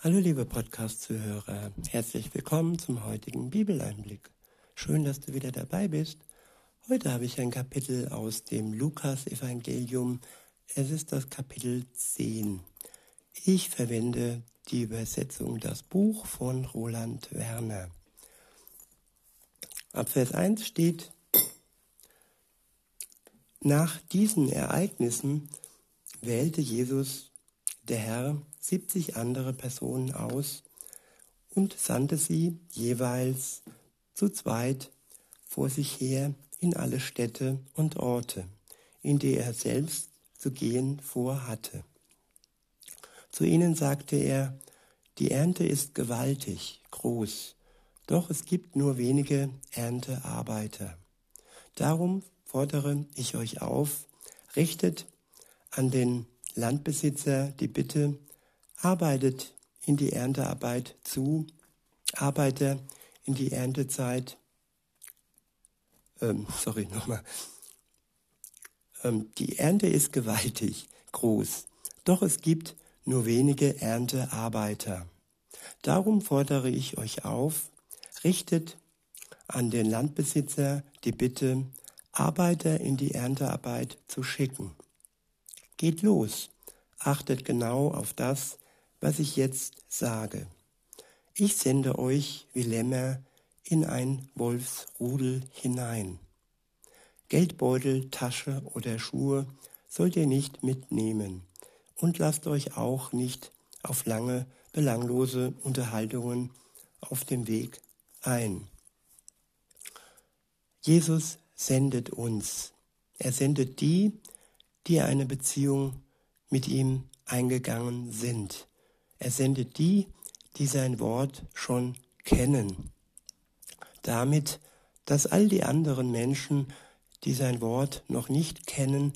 Hallo liebe Podcast-Zuhörer, herzlich willkommen zum heutigen Bibeleinblick. Schön, dass du wieder dabei bist. Heute habe ich ein Kapitel aus dem Lukas-Evangelium. Es ist das Kapitel 10. Ich verwende die Übersetzung Das Buch von Roland Werner. Ab Vers 1 steht, nach diesen Ereignissen wählte Jesus, der Herr, 70 andere Personen aus und sandte sie jeweils zu zweit vor sich her in alle Städte und Orte, in die er selbst zu gehen vorhatte. Zu ihnen sagte er, die Ernte ist gewaltig, groß, doch es gibt nur wenige Erntearbeiter. Darum fordere ich euch auf, richtet an den Landbesitzer die Bitte, arbeitet in die Erntearbeit zu, Arbeiter in die Erntezeit, ähm, sorry nochmal, ähm, die Ernte ist gewaltig, groß, doch es gibt nur wenige Erntearbeiter. Darum fordere ich euch auf, richtet an den Landbesitzer die Bitte, Arbeiter in die Erntearbeit zu schicken. Geht los, achtet genau auf das, was ich jetzt sage. Ich sende euch wie Lämmer in ein Wolfsrudel hinein. Geldbeutel, Tasche oder Schuhe sollt ihr nicht mitnehmen und lasst euch auch nicht auf lange, belanglose Unterhaltungen auf dem Weg ein. Jesus sendet uns. Er sendet die, die eine Beziehung mit ihm eingegangen sind. Er sendet die, die sein Wort schon kennen. Damit, dass all die anderen Menschen, die sein Wort noch nicht kennen,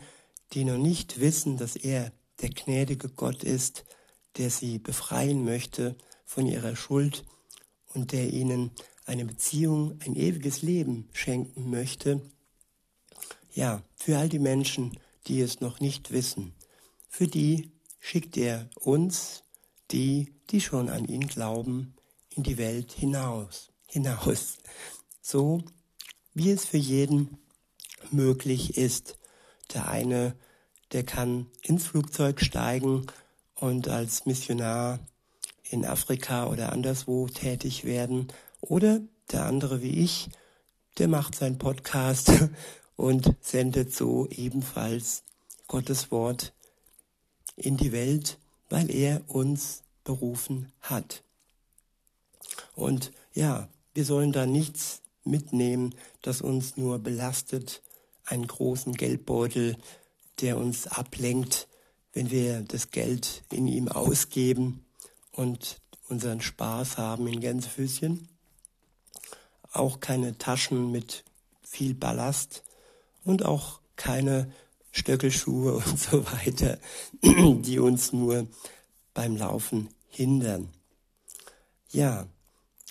die noch nicht wissen, dass er der gnädige Gott ist, der sie befreien möchte von ihrer Schuld und der ihnen eine Beziehung, ein ewiges Leben schenken möchte. Ja, für all die Menschen, die es noch nicht wissen, für die schickt er uns, die, die schon an ihn glauben, in die Welt hinaus, hinaus. So wie es für jeden möglich ist. Der eine, der kann ins Flugzeug steigen und als Missionar in Afrika oder anderswo tätig werden. Oder der andere wie ich, der macht seinen Podcast und sendet so ebenfalls Gottes Wort in die Welt weil er uns berufen hat. Und ja, wir sollen da nichts mitnehmen, das uns nur belastet, einen großen Geldbeutel, der uns ablenkt, wenn wir das Geld in ihm ausgeben und unseren Spaß haben in Gänsefüßchen. Auch keine Taschen mit viel Ballast und auch keine Stöckelschuhe und so weiter, die uns nur beim Laufen hindern. Ja,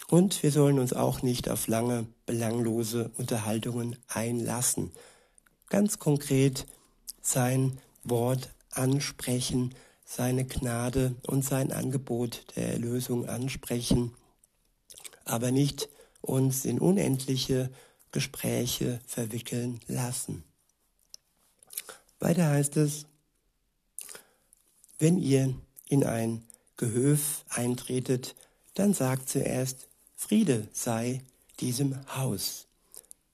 und wir sollen uns auch nicht auf lange, belanglose Unterhaltungen einlassen. Ganz konkret sein Wort ansprechen, seine Gnade und sein Angebot der Erlösung ansprechen, aber nicht uns in unendliche Gespräche verwickeln lassen. Weiter heißt es, wenn ihr in ein Gehöf eintretet, dann sagt zuerst, Friede sei diesem Haus.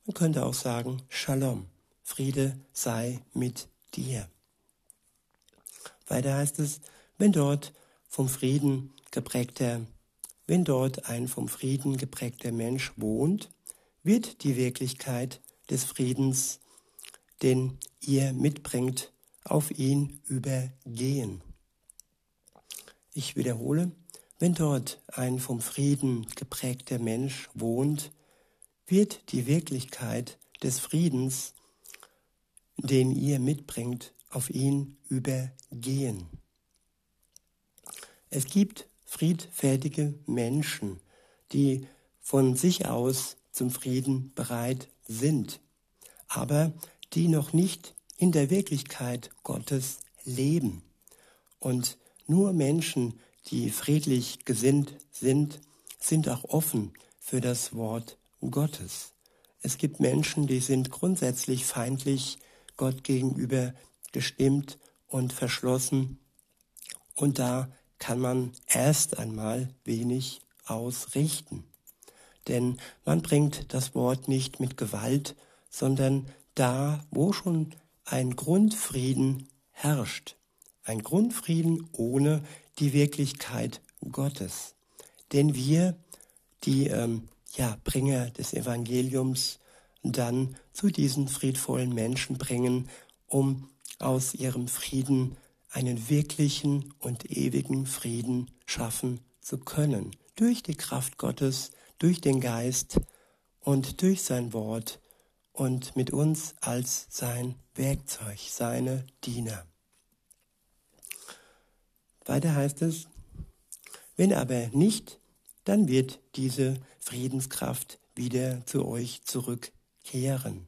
Man könnte auch sagen, Shalom, Friede sei mit dir. Weiter heißt es, wenn dort vom Frieden geprägter, wenn dort ein vom Frieden geprägter Mensch wohnt, wird die Wirklichkeit des Friedens den ihr mitbringt, auf ihn übergehen. Ich wiederhole, wenn dort ein vom Frieden geprägter Mensch wohnt, wird die Wirklichkeit des Friedens, den ihr mitbringt, auf ihn übergehen. Es gibt friedfertige Menschen, die von sich aus zum Frieden bereit sind, aber die noch nicht in der Wirklichkeit Gottes leben. Und nur Menschen, die friedlich gesinnt sind, sind auch offen für das Wort Gottes. Es gibt Menschen, die sind grundsätzlich feindlich Gott gegenüber gestimmt und verschlossen. Und da kann man erst einmal wenig ausrichten. Denn man bringt das Wort nicht mit Gewalt, sondern da, wo schon ein Grundfrieden herrscht. Ein Grundfrieden ohne die Wirklichkeit Gottes. Denn wir, die ähm, ja, Bringer des Evangeliums, dann zu diesen friedvollen Menschen bringen, um aus ihrem Frieden einen wirklichen und ewigen Frieden schaffen zu können. Durch die Kraft Gottes, durch den Geist und durch sein Wort und mit uns als sein Werkzeug, seine Diener. Weiter heißt es, wenn aber nicht, dann wird diese Friedenskraft wieder zu euch zurückkehren.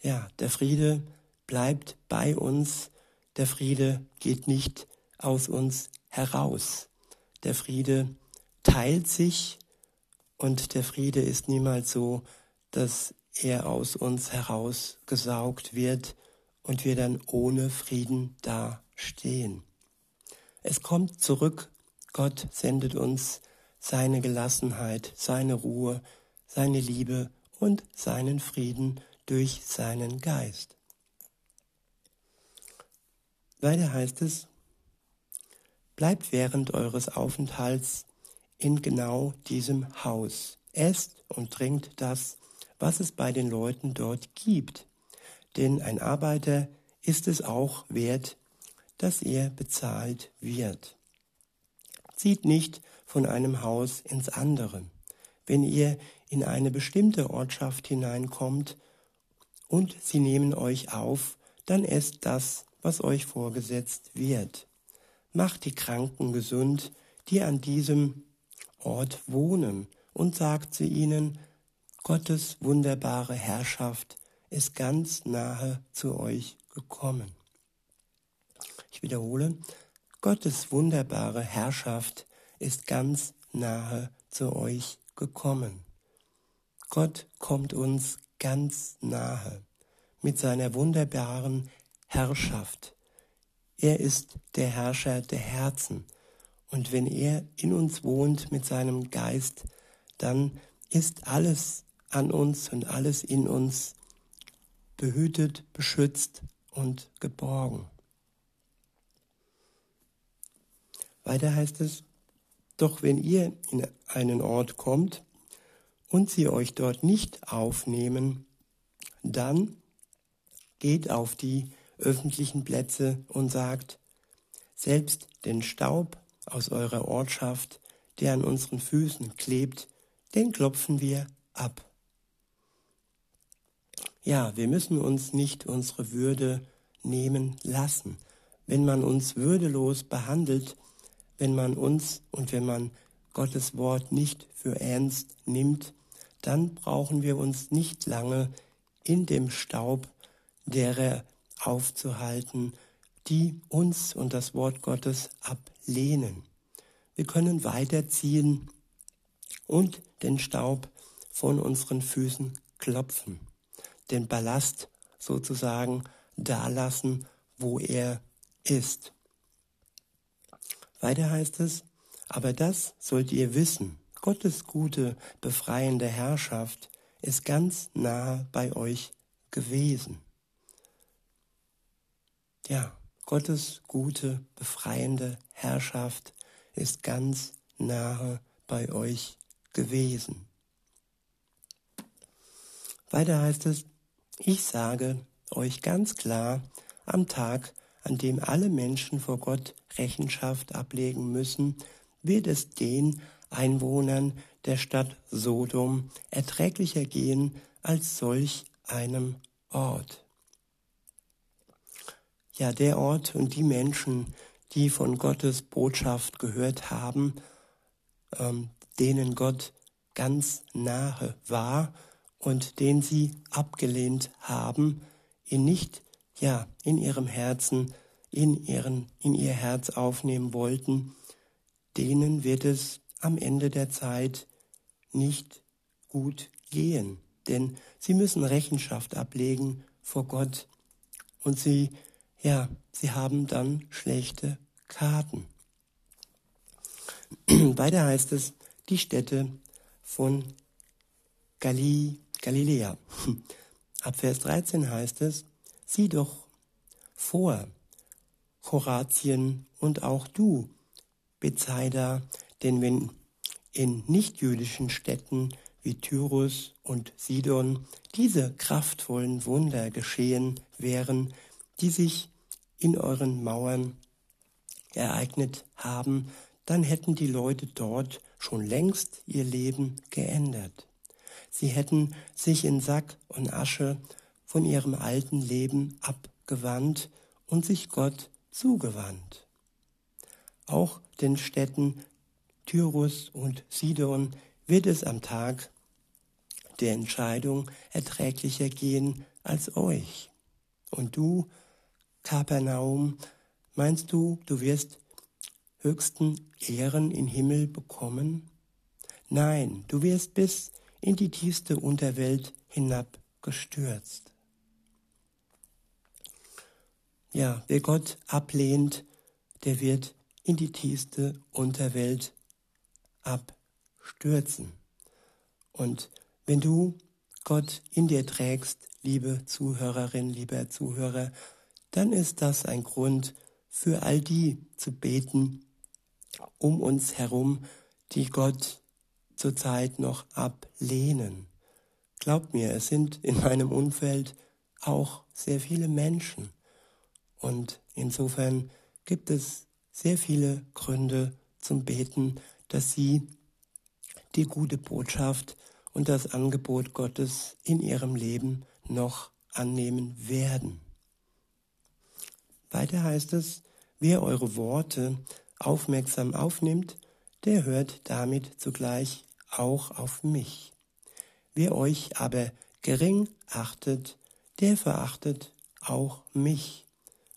Ja, der Friede bleibt bei uns, der Friede geht nicht aus uns heraus. Der Friede teilt sich und der Friede ist niemals so, dass er aus uns herausgesaugt wird und wir dann ohne Frieden dastehen. Es kommt zurück, Gott sendet uns seine Gelassenheit, seine Ruhe, seine Liebe und seinen Frieden durch seinen Geist. Weiter heißt es, bleibt während eures Aufenthalts in genau diesem Haus, esst und trinkt das, was es bei den Leuten dort gibt. Denn ein Arbeiter ist es auch wert, dass er bezahlt wird. Zieht nicht von einem Haus ins andere. Wenn ihr in eine bestimmte Ortschaft hineinkommt und sie nehmen euch auf, dann esst das, was euch vorgesetzt wird. Macht die Kranken gesund, die an diesem Ort wohnen, und sagt zu ihnen, Gottes wunderbare Herrschaft ist ganz nahe zu euch gekommen. Ich wiederhole, Gottes wunderbare Herrschaft ist ganz nahe zu euch gekommen. Gott kommt uns ganz nahe mit seiner wunderbaren Herrschaft. Er ist der Herrscher der Herzen. Und wenn er in uns wohnt mit seinem Geist, dann ist alles an uns und alles in uns behütet, beschützt und geborgen. Weiter heißt es, doch wenn ihr in einen Ort kommt und sie euch dort nicht aufnehmen, dann geht auf die öffentlichen Plätze und sagt, selbst den Staub aus eurer Ortschaft, der an unseren Füßen klebt, den klopfen wir ab. Ja, wir müssen uns nicht unsere Würde nehmen lassen. Wenn man uns würdelos behandelt, wenn man uns und wenn man Gottes Wort nicht für ernst nimmt, dann brauchen wir uns nicht lange in dem Staub derer aufzuhalten, die uns und das Wort Gottes ablehnen. Wir können weiterziehen und den Staub von unseren Füßen klopfen den Ballast sozusagen dalassen, wo er ist. Weiter heißt es, aber das sollt ihr wissen, Gottes gute, befreiende Herrschaft ist ganz nahe bei euch gewesen. Ja, Gottes gute, befreiende Herrschaft ist ganz nahe bei euch gewesen. Weiter heißt es, ich sage euch ganz klar, am Tag, an dem alle Menschen vor Gott Rechenschaft ablegen müssen, wird es den Einwohnern der Stadt Sodom erträglicher gehen als solch einem Ort. Ja, der Ort und die Menschen, die von Gottes Botschaft gehört haben, ähm, denen Gott ganz nahe war und den sie abgelehnt haben, ihn nicht, ja, in ihrem Herzen in, ihren, in ihr Herz aufnehmen wollten, denen wird es am Ende der Zeit nicht gut gehen, denn sie müssen Rechenschaft ablegen vor Gott und sie, ja, sie haben dann schlechte Karten. Weiter heißt es, die Städte von Gali, Galiläa. Ab Vers 13 heißt es, sieh doch vor, Horatien und auch du, Bethsaida, denn wenn in nichtjüdischen Städten wie Tyrus und Sidon diese kraftvollen Wunder geschehen wären, die sich in euren Mauern ereignet haben, dann hätten die Leute dort schon längst ihr Leben geändert. Sie hätten sich in Sack und Asche von ihrem alten Leben abgewandt und sich Gott zugewandt. Auch den Städten Tyrus und Sidon wird es am Tag der Entscheidung erträglicher gehen als euch. Und du, Kapernaum, meinst du, du wirst höchsten Ehren im Himmel bekommen? Nein, du wirst bis in die tiefste Unterwelt hinabgestürzt. Ja, wer Gott ablehnt, der wird in die tiefste Unterwelt abstürzen. Und wenn du Gott in dir trägst, liebe Zuhörerin, lieber Zuhörer, dann ist das ein Grund für all die zu beten um uns herum, die Gott zurzeit noch ablehnen. Glaubt mir, es sind in meinem Umfeld auch sehr viele Menschen. Und insofern gibt es sehr viele Gründe zum Beten, dass sie die gute Botschaft und das Angebot Gottes in ihrem Leben noch annehmen werden. Weiter heißt es, wer eure Worte aufmerksam aufnimmt, der hört damit zugleich auch auf mich. Wer euch aber gering achtet, der verachtet auch mich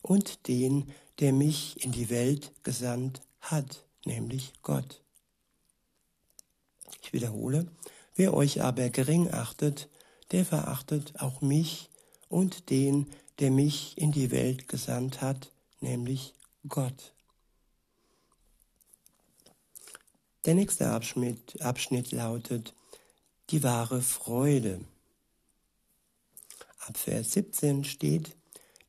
und den, der mich in die Welt gesandt hat, nämlich Gott. Ich wiederhole, wer euch aber gering achtet, der verachtet auch mich und den, der mich in die Welt gesandt hat, nämlich Gott. Der nächste Abschnitt, Abschnitt lautet die wahre Freude. Ab Vers 17 steht,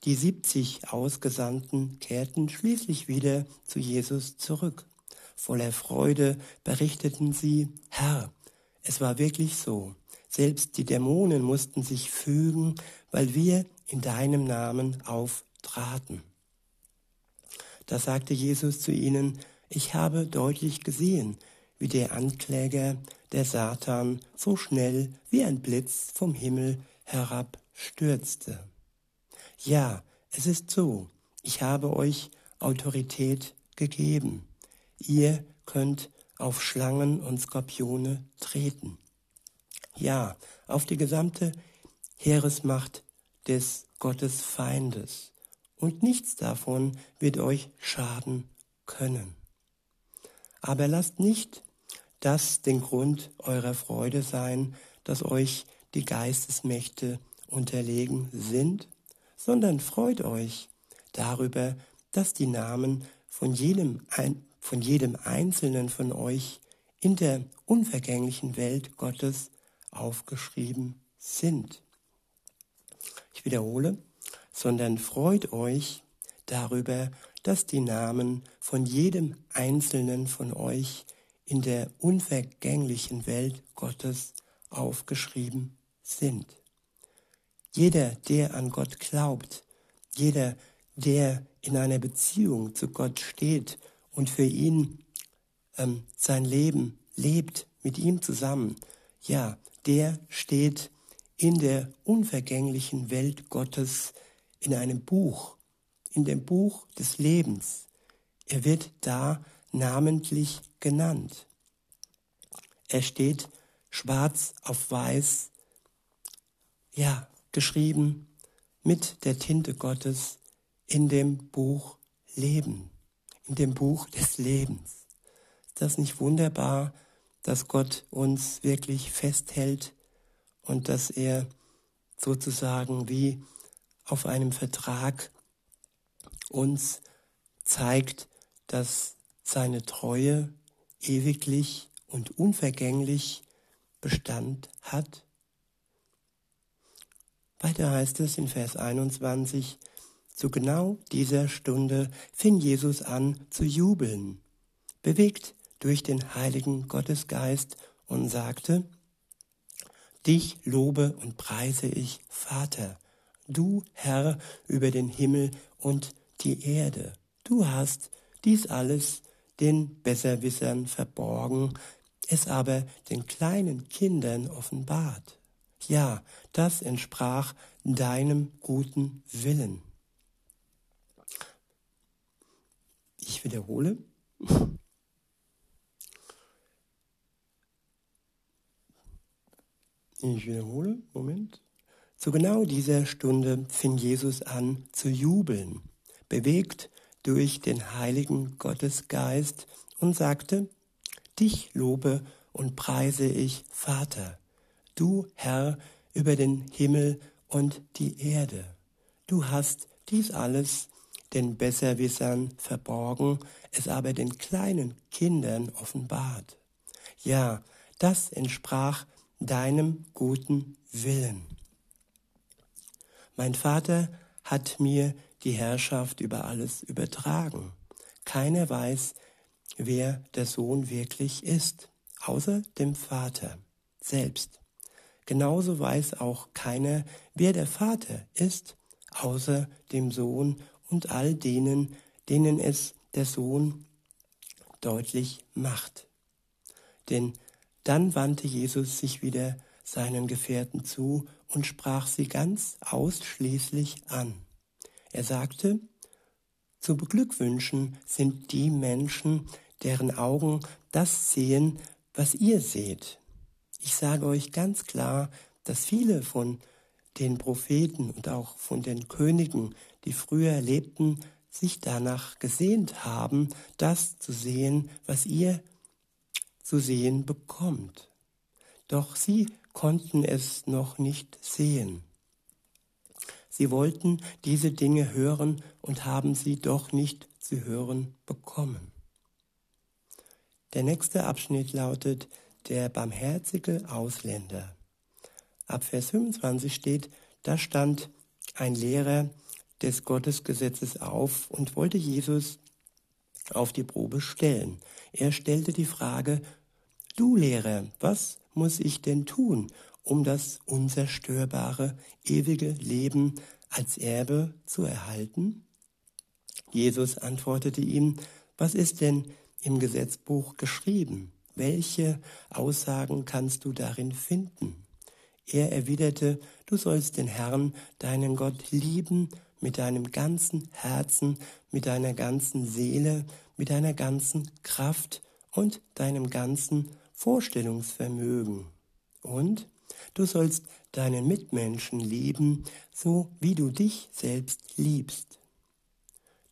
die 70 Ausgesandten kehrten schließlich wieder zu Jesus zurück. Voller Freude berichteten sie, Herr, es war wirklich so. Selbst die Dämonen mussten sich fügen, weil wir in deinem Namen auftraten. Da sagte Jesus zu ihnen, ich habe deutlich gesehen, wie der Ankläger, der Satan, so schnell wie ein Blitz vom Himmel herabstürzte. Ja, es ist so, ich habe euch Autorität gegeben. Ihr könnt auf Schlangen und Skorpione treten. Ja, auf die gesamte Heeresmacht des Gottesfeindes. Und nichts davon wird euch schaden können. Aber lasst nicht das den Grund eurer Freude sein, dass euch die Geistesmächte unterlegen sind, sondern freut euch darüber, dass die Namen von jedem, von jedem Einzelnen von euch in der unvergänglichen Welt Gottes aufgeschrieben sind. Ich wiederhole, sondern freut euch darüber, dass die Namen von jedem Einzelnen von euch in der unvergänglichen Welt Gottes aufgeschrieben sind. Jeder, der an Gott glaubt, jeder, der in einer Beziehung zu Gott steht und für ihn ähm, sein Leben lebt mit ihm zusammen, ja, der steht in der unvergänglichen Welt Gottes in einem Buch, in dem Buch des Lebens. Er wird da namentlich genannt. Er steht schwarz auf weiß, ja, geschrieben mit der Tinte Gottes in dem Buch Leben, in dem Buch des Lebens. Ist das nicht wunderbar, dass Gott uns wirklich festhält und dass er sozusagen wie auf einem Vertrag uns zeigt, dass seine Treue ewiglich und unvergänglich Bestand hat? Weiter heißt es in Vers 21, zu genau dieser Stunde fing Jesus an zu jubeln, bewegt durch den heiligen Gottesgeist und sagte, Dich lobe und preise ich, Vater, du Herr über den Himmel und die Erde. Du hast dies alles den Besserwissern verborgen, es aber den kleinen Kindern offenbart. Ja, das entsprach deinem guten Willen. Ich wiederhole. Ich wiederhole, Moment. Zu genau dieser Stunde fing Jesus an zu jubeln, bewegt durch den heiligen Gottesgeist und sagte, Dich lobe und preise ich, Vater, du Herr über den Himmel und die Erde. Du hast dies alles den Besserwissern verborgen, es aber den kleinen Kindern offenbart. Ja, das entsprach deinem guten Willen. Mein Vater hat mir die Herrschaft über alles übertragen. Keiner weiß, wer der Sohn wirklich ist, außer dem Vater selbst. Genauso weiß auch keiner, wer der Vater ist, außer dem Sohn und all denen, denen es der Sohn deutlich macht. Denn dann wandte Jesus sich wieder seinen Gefährten zu und sprach sie ganz ausschließlich an. Er sagte, zu beglückwünschen sind die Menschen, deren Augen das sehen, was ihr seht. Ich sage euch ganz klar, dass viele von den Propheten und auch von den Königen, die früher lebten, sich danach gesehnt haben, das zu sehen, was ihr zu sehen bekommt. Doch sie konnten es noch nicht sehen. Sie wollten diese Dinge hören und haben sie doch nicht zu hören bekommen. Der nächste Abschnitt lautet der barmherzige Ausländer. Ab Vers 25 steht, da stand ein Lehrer des Gottesgesetzes auf und wollte Jesus auf die Probe stellen. Er stellte die Frage, du Lehrer, was muss ich denn tun, um das unzerstörbare, ewige Leben als Erbe zu erhalten? Jesus antwortete ihm, was ist denn im Gesetzbuch geschrieben? Welche Aussagen kannst du darin finden? Er erwiderte, du sollst den Herrn, deinen Gott, lieben mit deinem ganzen Herzen, mit deiner ganzen Seele, mit deiner ganzen Kraft und deinem ganzen Vorstellungsvermögen. Und du sollst deinen Mitmenschen lieben, so wie du dich selbst liebst.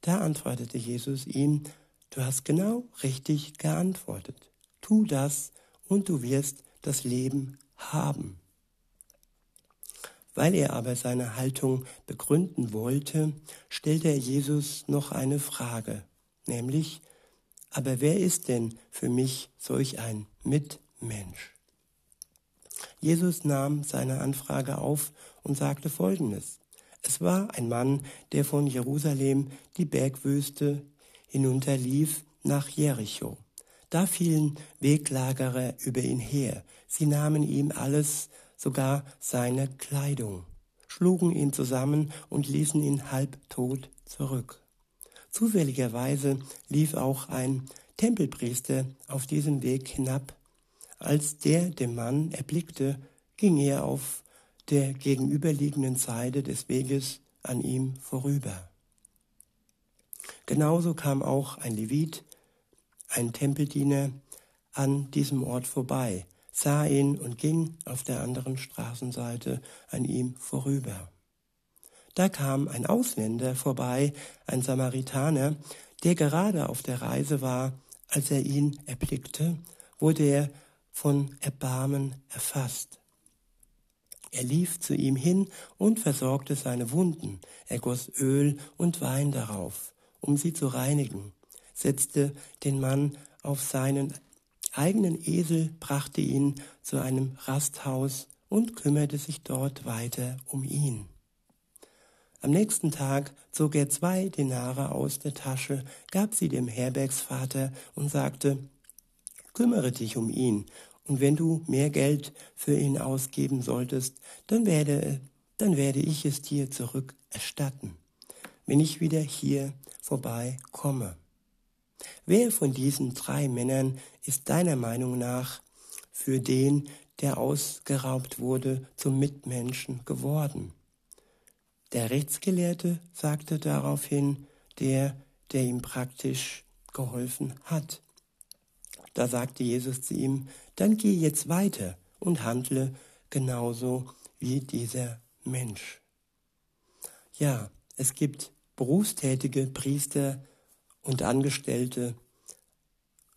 Da antwortete Jesus ihm, du hast genau richtig geantwortet. Tu das und du wirst das Leben haben. Weil er aber seine Haltung begründen wollte, stellte er Jesus noch eine Frage, nämlich, aber wer ist denn für mich solch ein Mitmensch? Jesus nahm seine Anfrage auf und sagte Folgendes. Es war ein Mann, der von Jerusalem die Bergwüste hinunterlief nach Jericho. Da fielen Weglagerer über ihn her. Sie nahmen ihm alles, sogar seine Kleidung, schlugen ihn zusammen und ließen ihn halbtot zurück. Zufälligerweise lief auch ein Tempelpriester auf diesem Weg hinab. Als der den Mann erblickte, ging er auf der gegenüberliegenden Seite des Weges an ihm vorüber. Genauso kam auch ein Levit, ein Tempeldiener, an diesem Ort vorbei, sah ihn und ging auf der anderen Straßenseite an ihm vorüber. da kam ein Ausländer vorbei, ein Samaritaner, der gerade auf der Reise war, als er ihn erblickte, wurde er von Erbarmen erfasst. Er lief zu ihm hin und versorgte seine Wunden. Er goss Öl und Wein darauf, um sie zu reinigen, setzte den Mann auf seinen eigenen Esel, brachte ihn zu einem Rasthaus und kümmerte sich dort weiter um ihn. Am nächsten Tag zog er zwei Denare aus der Tasche, gab sie dem Herbergsvater und sagte, kümmere dich um ihn und wenn du mehr Geld für ihn ausgeben solltest, dann werde, dann werde ich es dir zurück erstatten, wenn ich wieder hier vorbei komme. Wer von diesen drei Männern ist deiner Meinung nach für den, der ausgeraubt wurde, zum Mitmenschen geworden? Der Rechtsgelehrte sagte daraufhin, der, der ihm praktisch geholfen hat. Da sagte Jesus zu ihm, dann geh jetzt weiter und handle genauso wie dieser Mensch. Ja, es gibt berufstätige Priester und Angestellte,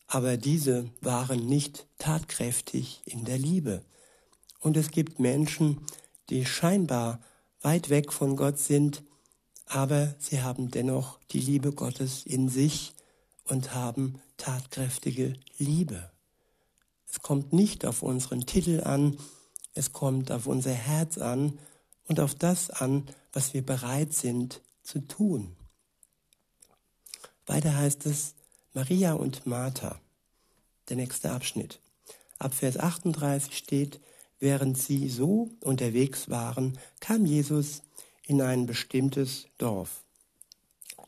aber diese waren nicht tatkräftig in der Liebe. Und es gibt Menschen, die scheinbar weit weg von Gott sind, aber sie haben dennoch die Liebe Gottes in sich und haben tatkräftige Liebe. Es kommt nicht auf unseren Titel an, es kommt auf unser Herz an und auf das an, was wir bereit sind zu tun. Weiter heißt es Maria und Martha. Der nächste Abschnitt. Ab Vers 38 steht, während sie so unterwegs waren, kam Jesus in ein bestimmtes Dorf.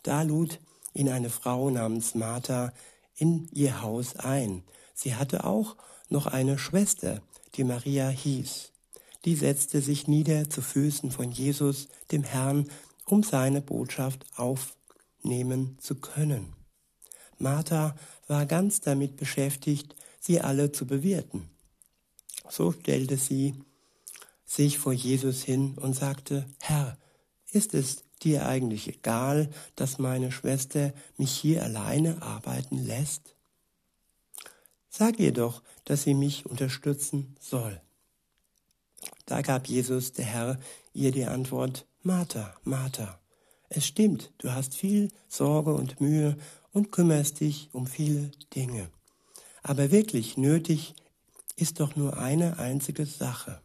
Da lud ihn eine Frau namens Martha in ihr Haus ein. Sie hatte auch noch eine Schwester, die Maria hieß. Die setzte sich nieder zu Füßen von Jesus, dem Herrn, um seine Botschaft aufnehmen zu können. Martha war ganz damit beschäftigt, sie alle zu bewirten. So stellte sie sich vor Jesus hin und sagte, Herr, ist es dir eigentlich egal, dass meine Schwester mich hier alleine arbeiten lässt? Sag ihr doch, dass sie mich unterstützen soll. Da gab Jesus, der Herr, ihr die Antwort, Martha, Martha, es stimmt, du hast viel Sorge und Mühe und kümmerst dich um viele Dinge. Aber wirklich nötig ist doch nur eine einzige Sache.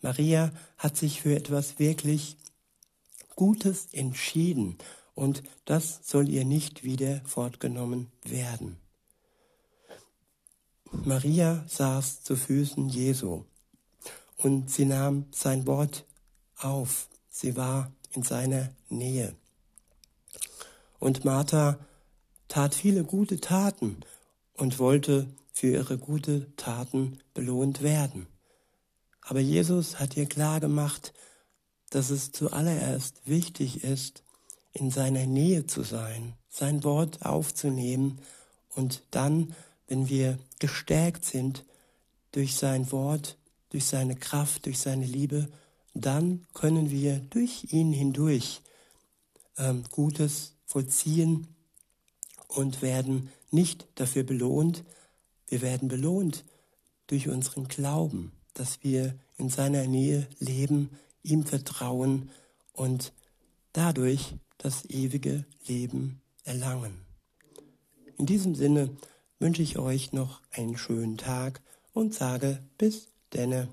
Maria hat sich für etwas wirklich Gutes entschieden und das soll ihr nicht wieder fortgenommen werden. Maria saß zu Füßen Jesu und sie nahm sein Wort auf. Sie war in seiner Nähe. Und Martha tat viele gute Taten und wollte für ihre gute Taten belohnt werden. Aber Jesus hat ihr klar gemacht, dass es zuallererst wichtig ist, in seiner Nähe zu sein, sein Wort aufzunehmen und dann, wenn wir gestärkt sind durch sein Wort, durch seine Kraft, durch seine Liebe, dann können wir durch ihn hindurch ähm, Gutes vollziehen und werden nicht dafür belohnt, wir werden belohnt durch unseren Glauben, dass wir in seiner Nähe leben, ihm vertrauen und dadurch das ewige Leben erlangen. In diesem Sinne wünsche ich euch noch einen schönen Tag und sage bis denne.